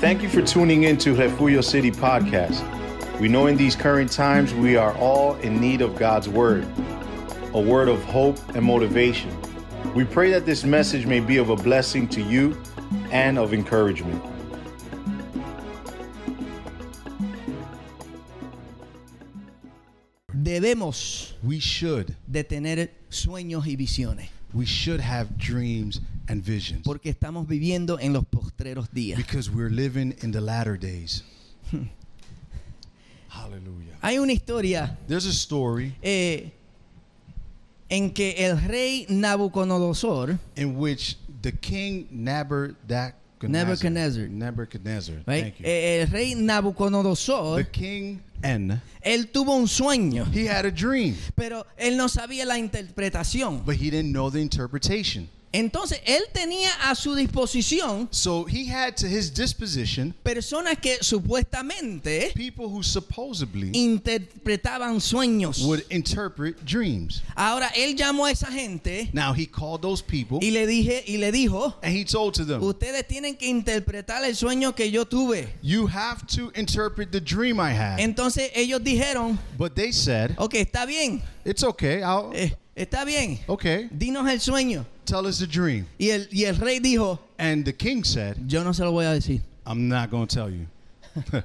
Thank you for tuning in to Refugio City Podcast. We know in these current times we are all in need of God's Word, a word of hope and motivation. We pray that this message may be of a blessing to you and of encouragement. Debemos We should. de tener sueños y visiones, We should have dreams and visions. porque estamos viviendo en los postreros días. Because we're living in the latter days. Hallelujah. Hay una historia There's a story eh, en que el rey Nabucodonosor, in which the king Nebuchadnezzar. Nebuchadnezzar. Nebuchadnezzar. right? Thank you. Eh, el rey the Nabucodonosor, king N. él tuvo un sueño, He had a dream, pero él no sabía la interpretación. but he didn't know the interpretation. Entonces, él tenía a su disposición So he had to his disposition personas que supuestamente people who supposedly interpretaban sueños. would interpret dreams. Ahora él llamó a esa gente Now he called those people y le dije y le dijo, and he told to them, ustedes tienen que interpretar el sueño que yo tuve. You have to interpret the dream I had. Entonces ellos dijeron, But they said, ok, está bien, It's okay. I'll, eh, está bien, okay. dinos el sueño. Tell us the dream. Y el, y el rey dijo, And the king said, yo no se lo voy a decir. I'm not going to tell you.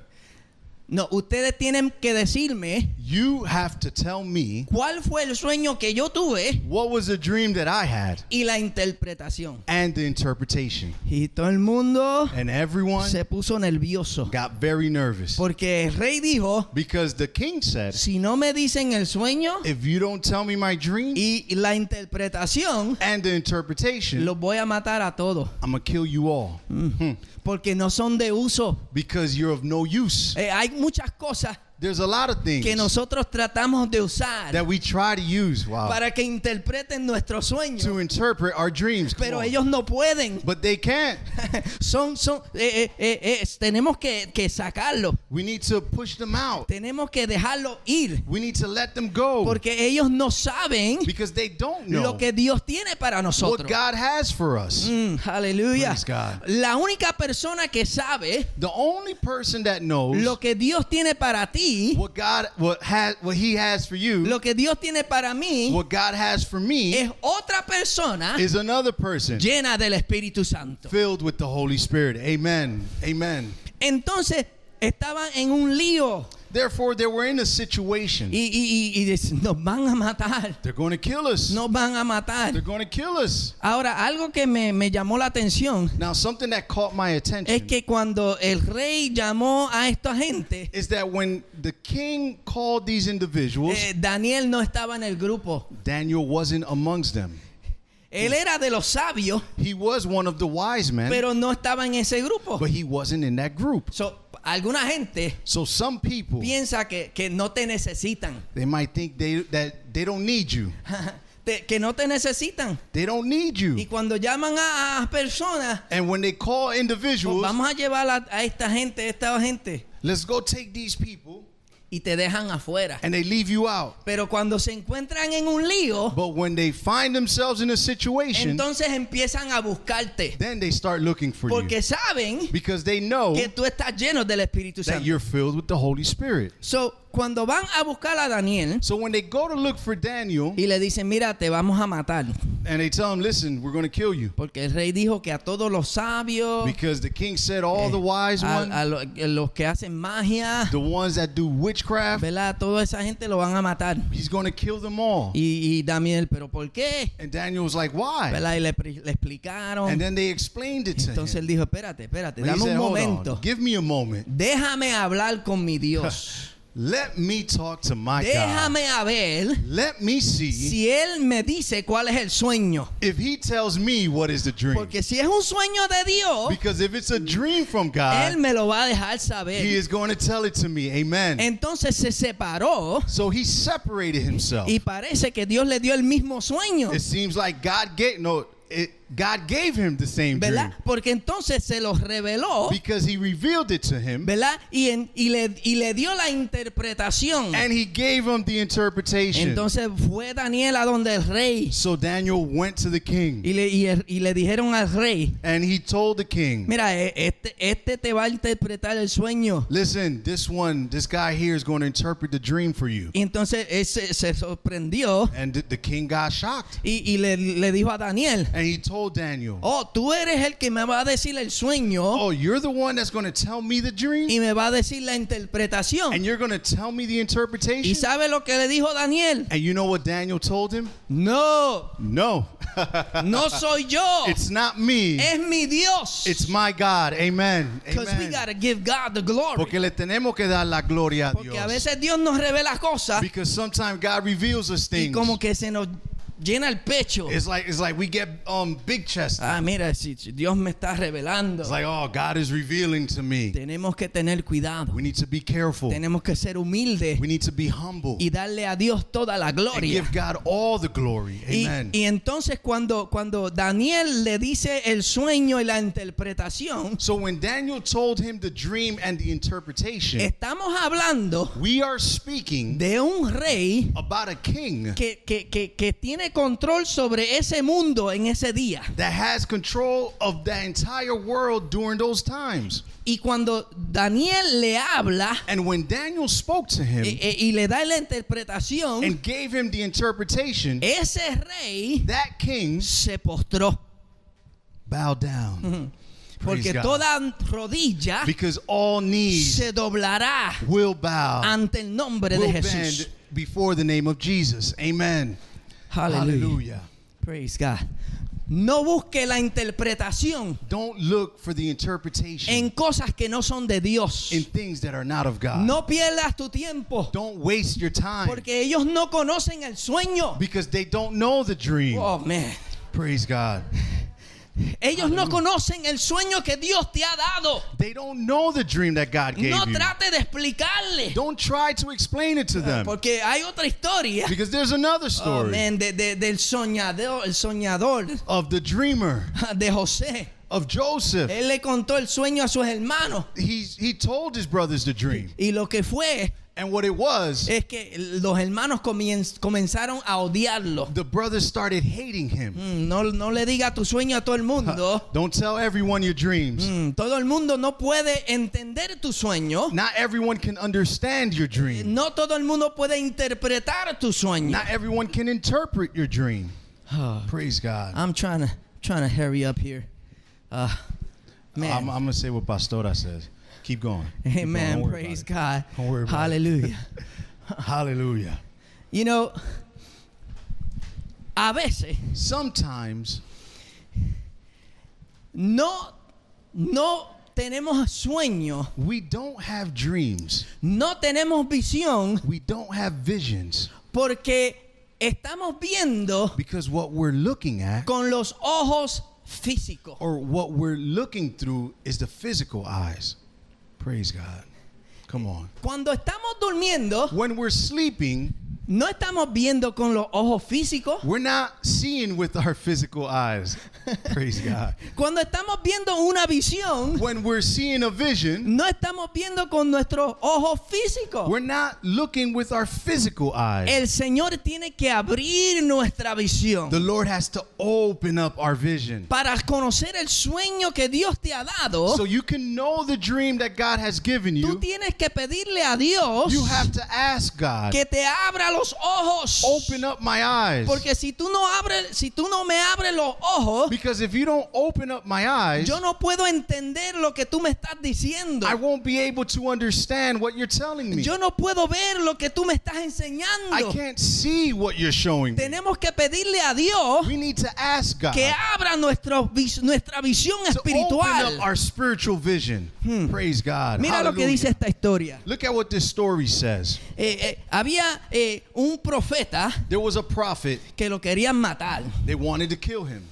No, ustedes tienen que decirme You have to tell me cuál fue el sueño que yo tuve what was the dream that I had y la interpretación. and the interpretation. Y todo el mundo And everyone se puso nervioso. got very nervous Porque el rey dijo, because the king said, si no me dicen el sueño If you don't tell me my dream y la interpretación, and the interpretation, los voy a matar a todos. I'm going to kill you all Hmm. Porque no son de uso. because you're of no use. Eh, hay muchas cosas There's a lot of things que nosotros tratamos de usar that we try to use wow, para que interpreten nuestros sueños. to interpret our dreams. Come Pero on. ellos no pueden. But they can't. son, son, eh, eh, eh, tenemos que, que sacarlo. We need to push them out. Tenemos que dejarlo ir. We need to let them go Porque ellos no saben because they don't know lo que Dios tiene para what nosotros. God has for us. Mm, aleluya. La única persona que sabe The only person that knows lo que Dios tiene para ti, what God what has what He has for you, lo que Dios tiene para mí, what God has for me, es otra persona is another person llena del Espíritu Santo. filled with the Holy Spirit. Amen. Amen. Entonces estaban en un lío Therefore, they were in a situation. y, y- y- y nos van a matar, They're going to kill us. nos van a matar. They're going to kill us. Ahora, algo que me, me llamó la atención Now, something that caught my attention es que cuando el rey llamó a esta gente, is that when the king called these individuals, eh, Daniel no estaba en el grupo. Daniel wasn't amongst them. Él era de los sabios, He was one of the wise men, pero no estaba en ese grupo. but he wasn't in that group. So, alguna gente So some people piensa que, que no te necesitan, they might think they that they don't need you. Te- que no te necesitan. They don't need Y you. cuando llaman a, a personas, And when they call pues individuals, vamos a llevar a, a esta gente, a esta gente, let's go take these people, y te dejan afuera. and they leave you out. Pero cuando se encuentran en un lío, But when they find themselves in a situation, entonces empiezan a buscarte. then they start looking for Porque you saben because they know que tú estás lleno del Espíritu that Santo. you're filled with the Holy Spirit. So, cuando van a buscar a Daniel So when they go to look for Daniel y le dicen, mira, te vamos a matar. And they tell him, "Listen, we're going to kill you," Porque el rey dijo que a todos los sabios, because the king said all the eh, wise a, ones, a lo- a los que hacen magia, the ones that do witchcraft, ¿verdad? Toda esa gente lo van a matar. he's going to kill them all. Y, y Daniel, ¿pero por qué? And Daniel was like, "Why?" ¿Verdad? Y le, pri- le explicaron. And then they explained it to Entonces él him. dijo, espérate, espérate, he dame said, un "Hold momento. on, give me a moment. Déjame hablar con mi Dios. Let me talk to my God. Déjame a ver Let me see si Él me dice cuál es el sueño. if He tells me what is the dream. Porque si es un sueño de Dios, Because if it's a dream from Él God, me lo va a dejar He saber. is going to tell it to me. Amen. Entonces se separó So He separated Himself. y parece que Dios le dio el mismo sueño. It seems like God gave no. It God gave him the same ¿verdad? dream Porque entonces se los reveló, because he revealed it to him ¿verdad? Y, en- y, le, y le dio la interpretación. and he gave him the interpretation. Entonces fue Daniel a donde el rey so Daniel went to the king y le, y, y le dijeron al rey, and he told the king, mira, este, este te va a interpretar el sueño. Listen, this one, this guy here is going to interpret the dream for you. Y entonces él se, se sorprendió And the, the king got shocked. y, y le, le dijo a Daniel, And he told Daniel, oh, tú eres el que me va a decir el sueño Oh, you're the one that's going to tell me the dream? y me va a decir la interpretación. And you're going to tell me the ¿Y interpretation? sabe lo que le dijo Daniel? And you know what Daniel told him? No, No. no soy yo. it's not me. Es mi Dios. It's my God. Amen. Because we got to give God the glory. Porque le tenemos que dar la gloria a Porque a Dios. veces Dios nos revela cosas Because sometimes God reveals us y things. como que se nos llena el pecho. It's like it's like we get um big chest. Ah, mira, si Dios me está revelando. It's like, oh, God is revealing to me. Tenemos que tener cuidado. We need to be careful. Tenemos que ser humildes We need to be humble y darle a Dios toda la and gloria. give God all the glory. Y, Amen. y entonces cuando, cuando Daniel le dice el sueño y la interpretación, So when Daniel told him the dream and the interpretation, estamos hablando we are speaking de un rey about a king que, que- que- que tiene control sobre ese mundo en ese día. that has control of the entire world during those times. Y cuando Daniel le habla And when Daniel spoke to him eh, eh, y le da la interpretación, and gave him the interpretation, ese rey that king se postró. bowed down. Porque toda rodilla Because all knees se doblará will bow, ante el nombre de Jesús. bend before the name of Jesus. Amen. Hallelujah. Praise God. No busque la interpretación Don't look for the interpretation en cosas que no son de Dios. in things that are not of God. No pierdas tu tiempo Don't waste your time porque ellos no conocen el sueño. because they don't know the dream. Oh, man. Praise God. Ellos no conocen el sueño que Dios te ha dado. They don't know the dream that God gave No trate de explicarle. Don't try to explain it to them Porque hay otra historia. because there's another Oh, story man, de- de- del soñador, el soñador of the dreamer de José. of Joseph. Él le contó el sueño a sus hermanos. He he told his brothers the dream, Y lo que fue and what it was, es que los hermanos comenzaron a odiarlo. the brothers started hating him. Mm, No, no le diga tu sueño a todo el mundo. Don't tell everyone your dreams. Mm, Todo el mundo no puede entender tu sueño. Not everyone can understand your dream. No todo el mundo puede interpretar tu sueño. Not everyone can interpret your dream. Praise God. I'm trying to trying to hurry up here. Uh, man, I'm, I'm gonna say what Pastora says. Keep going. Keep going. Amen. Praise God. Don't worry about. Hallelujah. it. Hallelujah. You know, a veces Sometimes no, no tenemos sueño, we don't have dreams. no tenemos visión We don't have visions porque estamos viendo because what we're looking at con los ojos físicos. or what we're looking through is the physical eyes. Praise God. Come on. Cuando estamos durmiendo, When we're sleeping, no estamos viendo con los ojos físicos. we're not seeing with our physical eyes. Praise God. Cuando estamos viendo una visión, When we're seeing a vision, no estamos viendo con nuestros ojos físicos. we're not looking with our physical eyes. El Señor tiene que abrir nuestra visión The Lord has to open up our vision para conocer el sueño que Dios te ha dado. so you can know the dream that God has given Tú you. tienes que pedirle a Dios You have to ask God, que te abra los ojos. open up my eyes. Porque si tú no abres, si tú no me abres los ojos, Because if you don't open up my eyes, yo no puedo entender lo que tú me estás diciendo. I won't be able to understand what you're telling me. Yo no puedo ver lo que tú me estás I enseñando. can't see what you're showing me. Tenemos que pedirle a Dios We need to ask God que abra nuestro nuestra visión to open espiritual. up our spiritual vision. Praise God. Mira lo que Hallelujah. dice esta historia. Look at what this story says. Eh, eh, había eh, un profeta There was a prophet, que lo querían matar. they wanted to kill him.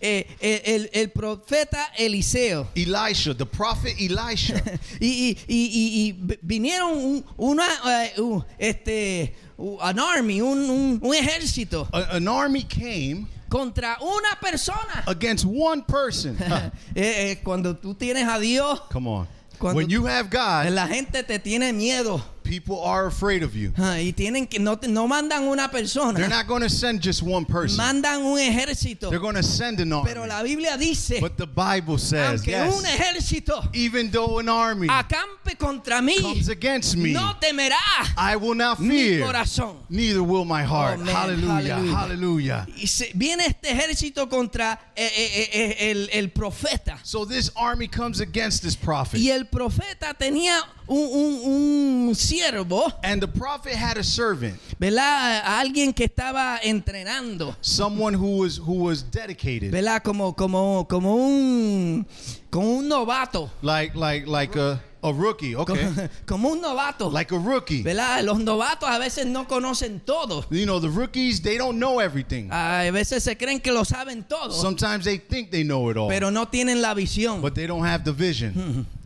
Eh, eh, el, el profeta Eliseo. Elisha, the prophet Elisha. Y, y- vinieron un, una, eh, este, un- an army, un, un- un ejército. A- an army came contra una persona. against one person. Eh, eh, cuando tú tienes a Dios, Come on. Cuando- when you have God, la gente te tiene miedo. People are afraid of you. Ah, y tienen que no, no mandan una They're persona, not going to send just one person. mandan un ejército. They're going to send an Pero army. la Biblia dice, But the Bible says, aunque yes, un ejército even though an army acampe contra mí, comes against me, no temerá I will not mi fear. corazón. Neither will my heart. Oh, hallelujah. Hallelujah. Hallelujah. Y se- viene este ejército contra eh, eh, eh, el, el profeta. So this army comes against this prophet. Y el profeta tenía un, un- un siervo, And the prophet had a servant, ¿verdad? A alguien que estaba entrenando, someone who was who was dedicated. ¿verdad? Como, como, como un, como un novato. Like like like a, a rookie. Okay. Como, como un novato. Like a rookie. ¿Verdad? Los novatos a veces no conocen todo. You know, the rookies, they don't know everything. A veces se creen que lo saben todo, Sometimes they think they know it all, pero no tienen la visión. but they don't have the vision.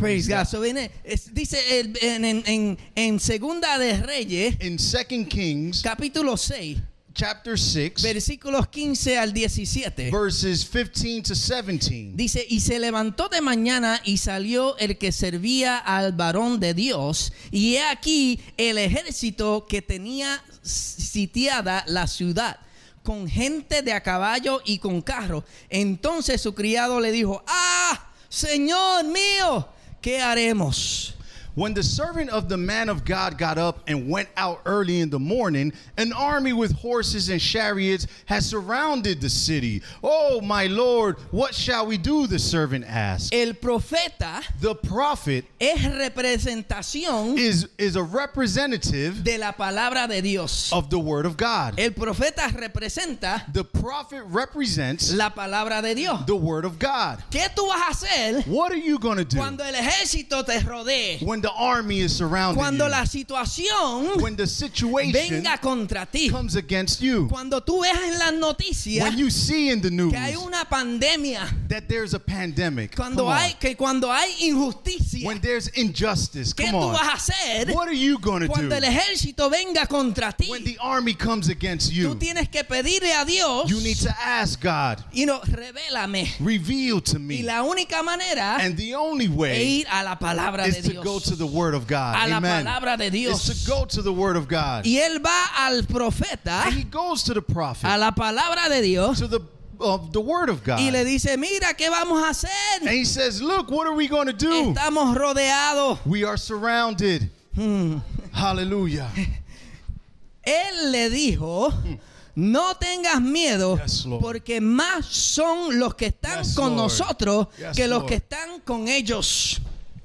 Praise God. So viene, es- dice el- en, en- en- en Segunda de Reyes, In Second Kings capítulo 6, chapter 6, versículos 15 al 17. verses 15 to 17. Dice, y se levantó de mañana y salió el que servía al varón de Dios, y he aquí el ejército que tenía sitiada la ciudad, con gente de a caballo y con carro. Entonces su criado le dijo, ah, Señor mío, ¿qué haremos? When the servant of the man of God got up and went out early in the morning, an army with horses and chariots had surrounded the city. Oh, my Lord, what shall we do? The servant asked. El profeta The prophet es representación is, is a representative de la palabra de Dios. of the word of God. El profeta representa The prophet represents la palabra de Dios. the word of God. ¿Qué tú vas a hacer What are you going to do cuando el ejército te rodee? When the army is surrounding Cuando you? la situación When the situation venga contra ti. comes against you? Cuando tú veas en las noticias When you see in the news que hay una pandemia. that there's a pandemic, Cuando come on. hay que cuando hay injusticia. when there's injustice, ¿Qué come tú on. vas a hacer What are you going to cuando do el ejército venga contra ti? when the army comes against Tú you? tienes que pedirle a Dios You need to ask God, y no revélame. reveal to Y me. la única manera And the only es way ir a la palabra de to Dios. To the word of God. a la palabra de Dios. To go to the word of God. Y él va al profeta, And he goes to the prophet, a la palabra de Dios, to the of the word of God. y le dice, mira, ¿qué vamos a And hacer? he says, Look, what are we going to do? Estamos rodeados. We are surrounded. Hallelujah. Él le dijo, no tengas miedo, Yes, porque más son los que están Yes, con Lord. nosotros Yes, que los Lord. que están con ellos.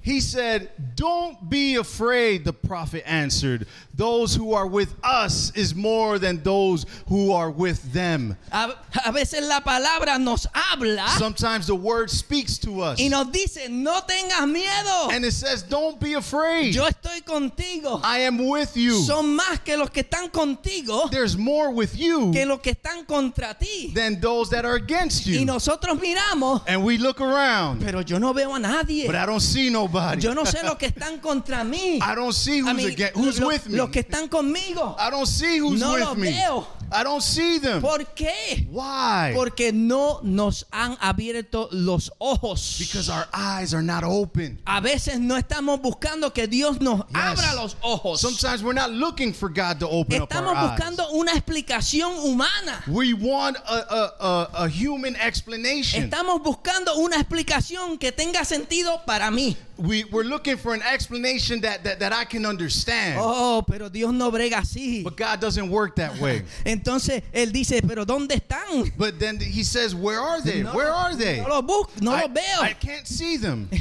He said, Don't be afraid, the prophet answered. Those who are with us is more than those who are with them. A, a veces la palabra nos habla Sometimes the word speaks to us. y nos dice, no tengas miedo, And it says, Don't be afraid. yo estoy contigo. I am with you. Son más que los que están contigo There's more with you que los que están contra ti. than those that are against you. Y nosotros miramos, And we look around, pero yo no veo a nadie. but I don't see nobody. Yo no sé los que están contra mí. I don't see I who's mean, against, who's lo- with me. Los que están conmigo. I don't see who's No with los me. veo. I don't see them. ¿Por qué? Why? Porque no nos han abierto los ojos. Because our eyes are not open. A veces no estamos buscando que Dios nos Yes. abra los ojos. Sometimes we're not looking for God to open up Estamos our eyes. buscando una explicación humana. We want a, a, a, a human explanation. Estamos buscando una explicación que tenga sentido para mí. We, we're looking for an explanation that, that, that I can understand. Oh, pero Dios no brega así. But God doesn't work that way. Entonces él dice, pero ¿dónde están? But then he says, Where are they? No, Where are they? No los busco, no I, los veo. I can't see them.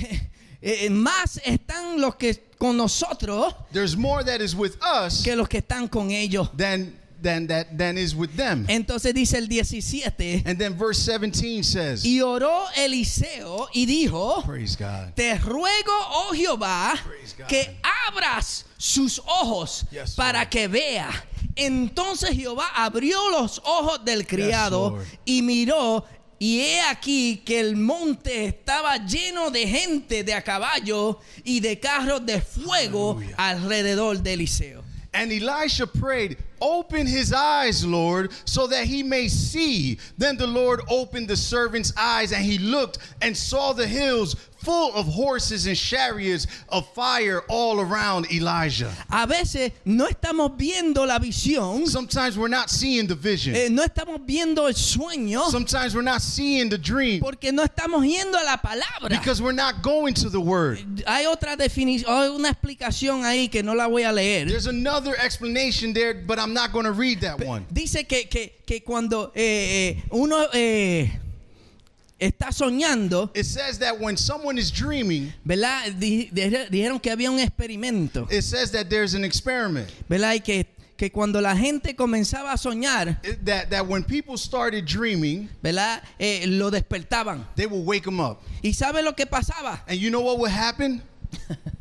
Eh, más están los que con nosotros There's more that is with us que los que están con ellos. than, than, that, than is with them. Entonces dice el 17, And then verse 17 says, y oró Eliseo y dijo, Praise God. te ruego, oh Jehová, que abras sus ojos Yes, para Lord. que vea. Entonces Jehová abrió los ojos del criado Lord. y miró. Y he aquí que el monte estaba lleno de gente de a caballo y de carros de fuego Aleluya. alrededor de Eliseo. And Elisha prayed, Open his eyes, Lord, so that he may see. Then the Lord opened the servant's eyes, and he looked and saw the hills full of horses and chariots of fire all around Elijah. A veces no estamos viendo la visión, Sometimes we're not seeing the vision. eh, no estamos viendo el sueño, Sometimes we're not seeing the dream porque no estamos yendo a la palabra. because we're not going to the word. Hay otra definición, hay una explicación ahí que no la voy a leer. There's another explanation there, but I'm not going to read that one. Dice que, que, que cuando eh, eh, uno eh, está soñando, It says that when someone is dreaming, ¿verdad? Di- di- Dijeron que había un experimento, it says that there's an experiment. ¿verdad? Y que, que cuando la gente comenzaba a soñar, that, that when people started dreaming, ¿verdad? Eh, lo despertaban. they will wake them up. ¿Y sabe lo que pasaba? And you know what would happen?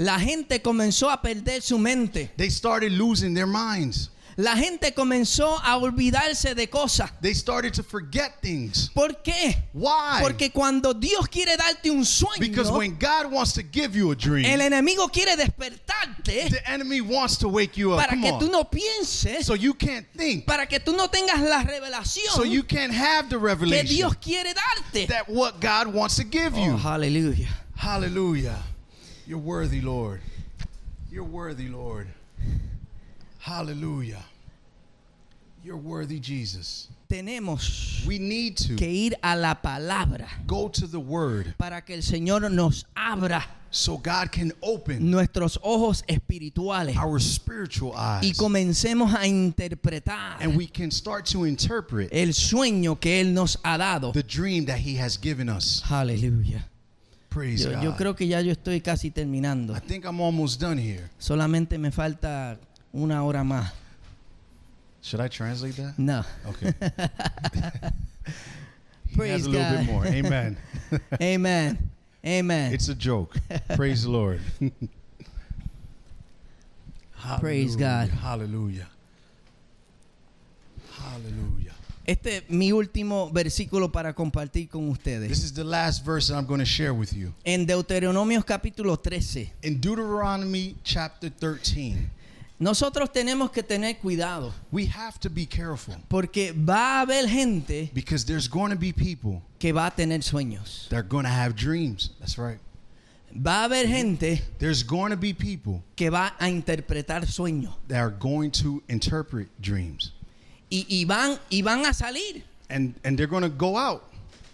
La gente comenzó a perder su mente. They started losing their minds. La gente comenzó a olvidarse de cosas. They started to forget things. ¿Por qué? Why? Porque cuando Dios quiere darte un sueño, Because when God wants to give you a dream, el enemigo quiere despertarte the enemy wants to wake you up. para Come que tú on. no pienses, So you can't think. para que tú no tengas la revelación So you can't have the que revelation Dios quiere darte. that what God wants to give you. Oh, aleluya. Hallelujah. You're worthy, Lord. You're worthy, Lord. Hallelujah. You're worthy, Jesus. Tenemos We need to que ir a la palabra go to the word para que el Señor nos abra so God can open nuestros ojos espirituales our spiritual y eyes comencemos a interpretar and we can start to interpret el sueño que Él nos ha dado. the dream that He has given us. Aleluya. Praise Yo, yo creo que ya yo estoy casi terminando. I think I'm almost done here. Solamente me falta una hora más. Should I translate that? No. Okay. he Praise has a little God. bit more. Amen. Amen. Amen. It's a joke. Praise the Lord. Praise God. Hallelujah. Hallelujah. Este es mi último versículo para compartir con This ustedes. is the last verse that I'm going to share with you. En Deuteronomios capítulo 13. In Deuteronomy chapter 13, Nosotros tenemos que tener cuidado we have to be careful porque va a haber gente because there's going to be people que va a tener sueños. that are going to have dreams. That's right. Va a haber gente There's going to be people que va a interpretar sueños. that are going to interpret dreams. Y, y van, y van a salir. And and they're going to go out.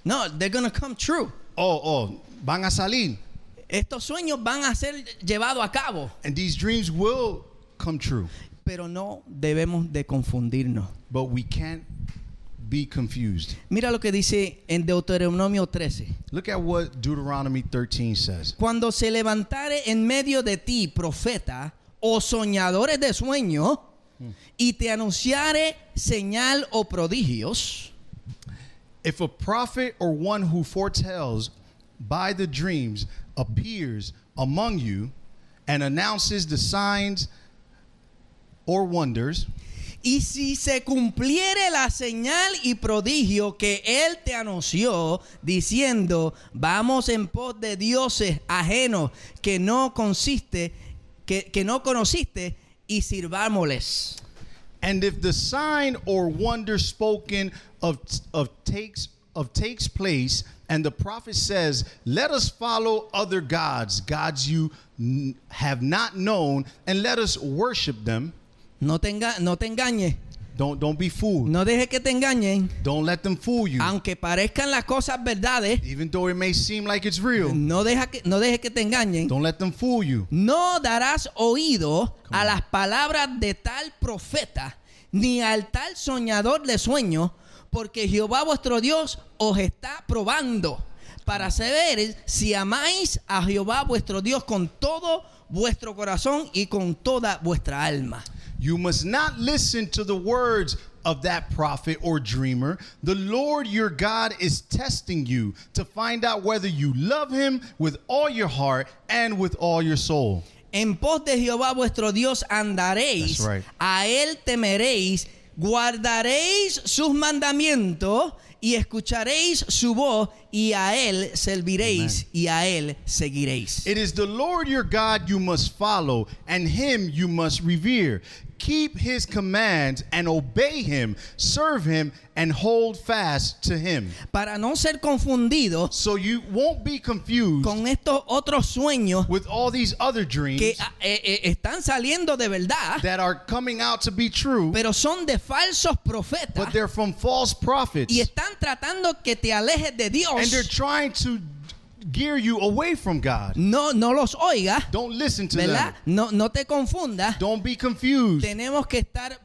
No, they're gonna come true. Oh, oh, van a salir. Estos sueños van a ser llevados a cabo. And these dreams will come true. Pero no debemos de confundirnos. But we can't be confused. Mira lo que dice en Deuteronomio 13. Look at what Deuteronomy 13 says. Cuando se levantare en medio de ti profeta o soñadores de sueño y te anunciare señal o prodigios, If a prophet or one who foretells by the dreams appears among you and announces the signs or wonders, y si se cumpliere la señal y prodigio que él te anunció, diciendo, vamos en pos de dioses ajenos que no consiste, que, que no conociste, y sirvámosles. and if the sign or wonder spoken of, of takes of takes place, and the prophet says, "Let us follow other gods, gods you have not known, and let us worship them." No te, enga- no te engañes, Don't don't be fooled. no dejes que te engañen, Don't let them fool you. aunque parezcan las cosas verdades, Even though it may seem like it's real, no, deja que, no dejes que te engañen. don't let them fool you. No darás oído a las palabras de tal profeta, ni al tal soñador de sueños, porque Jehová vuestro Dios os está probando para saber si amáis a Jehová vuestro Dios con todo vuestro corazón y con toda vuestra alma. You must not listen to the words of that prophet or dreamer. The Lord your God is testing you to find out whether you love him with all your heart and with all your soul. En pos de Jehová vuestro Dios andaréis, right. a él temeréis, guardaréis sus mandamientos y escucharéis su voz y a él serviréis y a él seguiréis. It is the Lord your God you must follow, and him you must revere. Keep his commands and obey him, serve him, and hold fast to him. Para no ser confundidos So you won't be confused con estos otros sueños with all these other dreams que ah, eh, eh, están saliendo de verdad, that are coming out to be true, pero son de falsos profetas but they're from false prophets. y están tratando que te alejes de And they're Dios. trying to gear you away from God. No, no los oigas, Don't listen to ¿verdad? them. No, no te confundas. Don't be confused. Tenemos que estar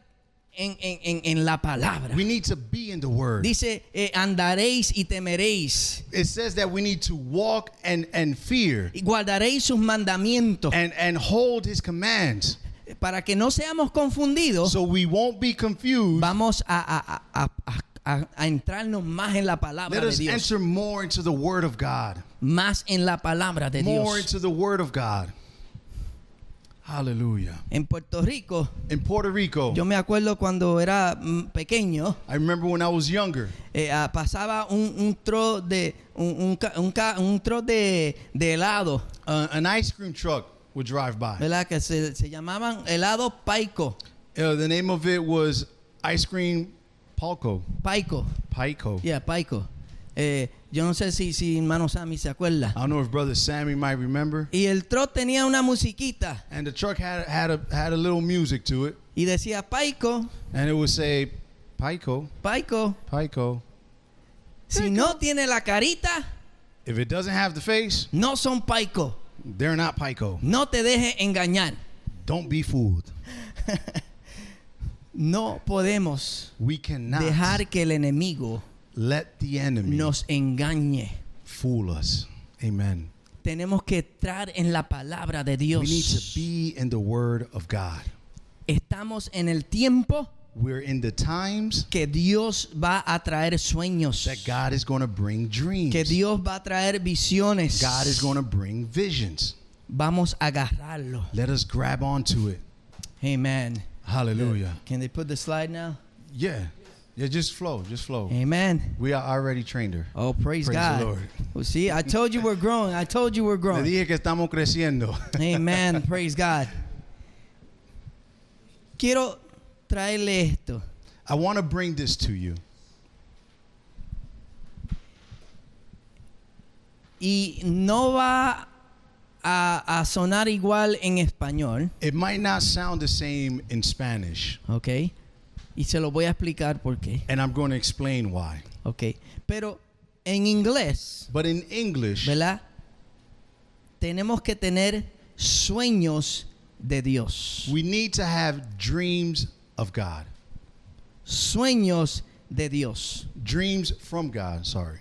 en, en- en- en la palabra. We need to be in the word. Dice, eh, andaréis y temeréis. It says that we need to walk and, and fear Y guardaréis sus mandamientos. and, and hold his commands. Para que no seamos confundidos, So we won't be confused. vamos a, a- a- a- a- entrarnos más en la palabra Let de us Dios. enter more into the word of God. Más en la palabra de More Dios. into the word of God. Hallelujah. En Puerto Rico, In Puerto Rico, yo me acuerdo cuando era mm, pequeño, I remember when I was younger, eh, ah, pasaba un, un tro de un, un un tro de, de helado, uh, an ice cream truck would drive by. ¿verdad? Que se, se llamaban helado paico, Uh, the name of it was Ice Cream Palco. paico, Pico. yeah, paico. Eh, yo no sé si, si hermano Sammy se acuerda. I don't know if Brother Sammy might remember. Y el tro tenía una musiquita And the truck had had a had a little music to it, y decía paico, and it would say Pico, paico. Pico. Si no tiene la carita, If it doesn't have the face, no son paico. they're not Pico. No te dejes engañar. Don't be fooled. No podemos We cannot dejar que el enemigo let the enemy nos engañe. fool us. Amen. Tenemos que entrar en la palabra de We need to Dios. be in the word of God. Estamos en el tiempo We're in the times que Dios va a traer sueños. that God is going to bring dreams. Que Dios va a traer visiones. God is going to bring visions. Vamos a agarrarlo. Let us grab onto it. Amen. Hallelujah. Can they put the slide now? Yeah. Yeah, just flow. Just flow. Amen. We are already trained her. Oh, praise, Praise the God. Lord. Well, see, I told you we're growing. I told you we're Le growing. dije que estamos creciendo. Amen. Praise God. Quiero traerle esto. I want to bring this to you. Y no va a, a sonar igual en español, It might not sound the same in Spanish, ¿ok? Y se lo voy a explicar por qué, and I'm going to explain why. ¿ok? Pero en inglés, But in English, ¿verdad? Tenemos que tener sueños de Dios. we need to have dreams of God. Sueños de Dios. Dreams from God, sorry.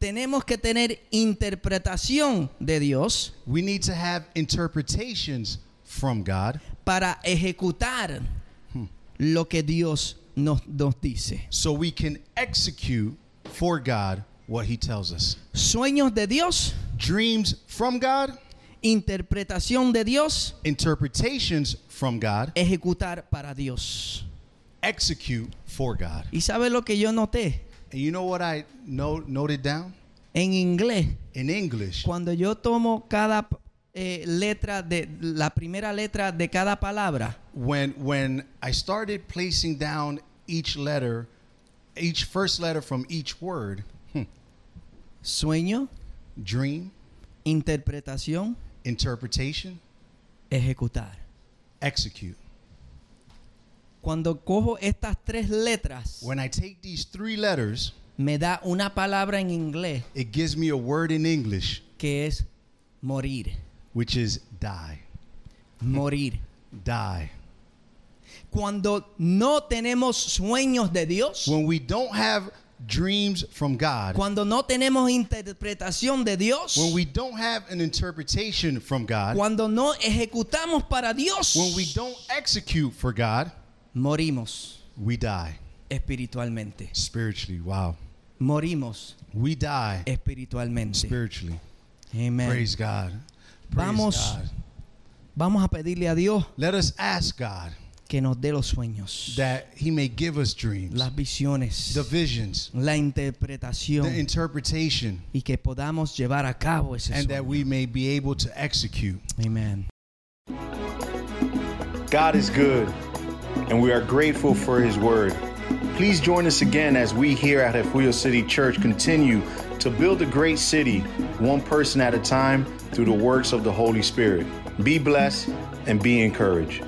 Tenemos que tener interpretación de Dios We need to have interpretations from God para ejecutar lo que Dios nos, nos dice. so we can execute for God what He tells us. Sueños de Dios, Dreams from God, interpretación de Dios, interpretations from God, ejecutar para Dios. execute for God. ¿Y sabe lo que yo noté? And you know what I no, noted down? En inglés, In English, cuando yo tomo cada eh, letra de la primera letra de cada palabra, when when I started placing down each letter, each first letter from each word, hmm, sueño, dream, interpretación, interpretation, ejecutar. execute. Cuando cojo estas tres letras, When I take these three letters, me da una palabra en inglés it gives me a word in English, que es morir. which is die. Morir. Die. Cuando no tenemos sueños de Dios, When we don't have dreams from God, cuando no tenemos interpretación de Dios, when we don't have an interpretation from God, cuando no ejecutamos para Dios, when we don't execute for God, morimos we die espiritualmente. spiritually. Wow. Morimos We die espiritualmente. spiritually. Amen. Praise God. Praise Vamos. God. Vamos a pedirle a Dios Let us ask God que nos dé los sueños, that He may give us dreams, las visiones, the visions, la interpretación. the interpretation, y que podamos llevar a cabo ese and that we may be able to execute. Amen. God is good, and we are grateful for His word. Please join us again as we here at Refugio City Church continue to build a great city, one person at a time, through the works of the Holy Spirit. Be blessed and be encouraged.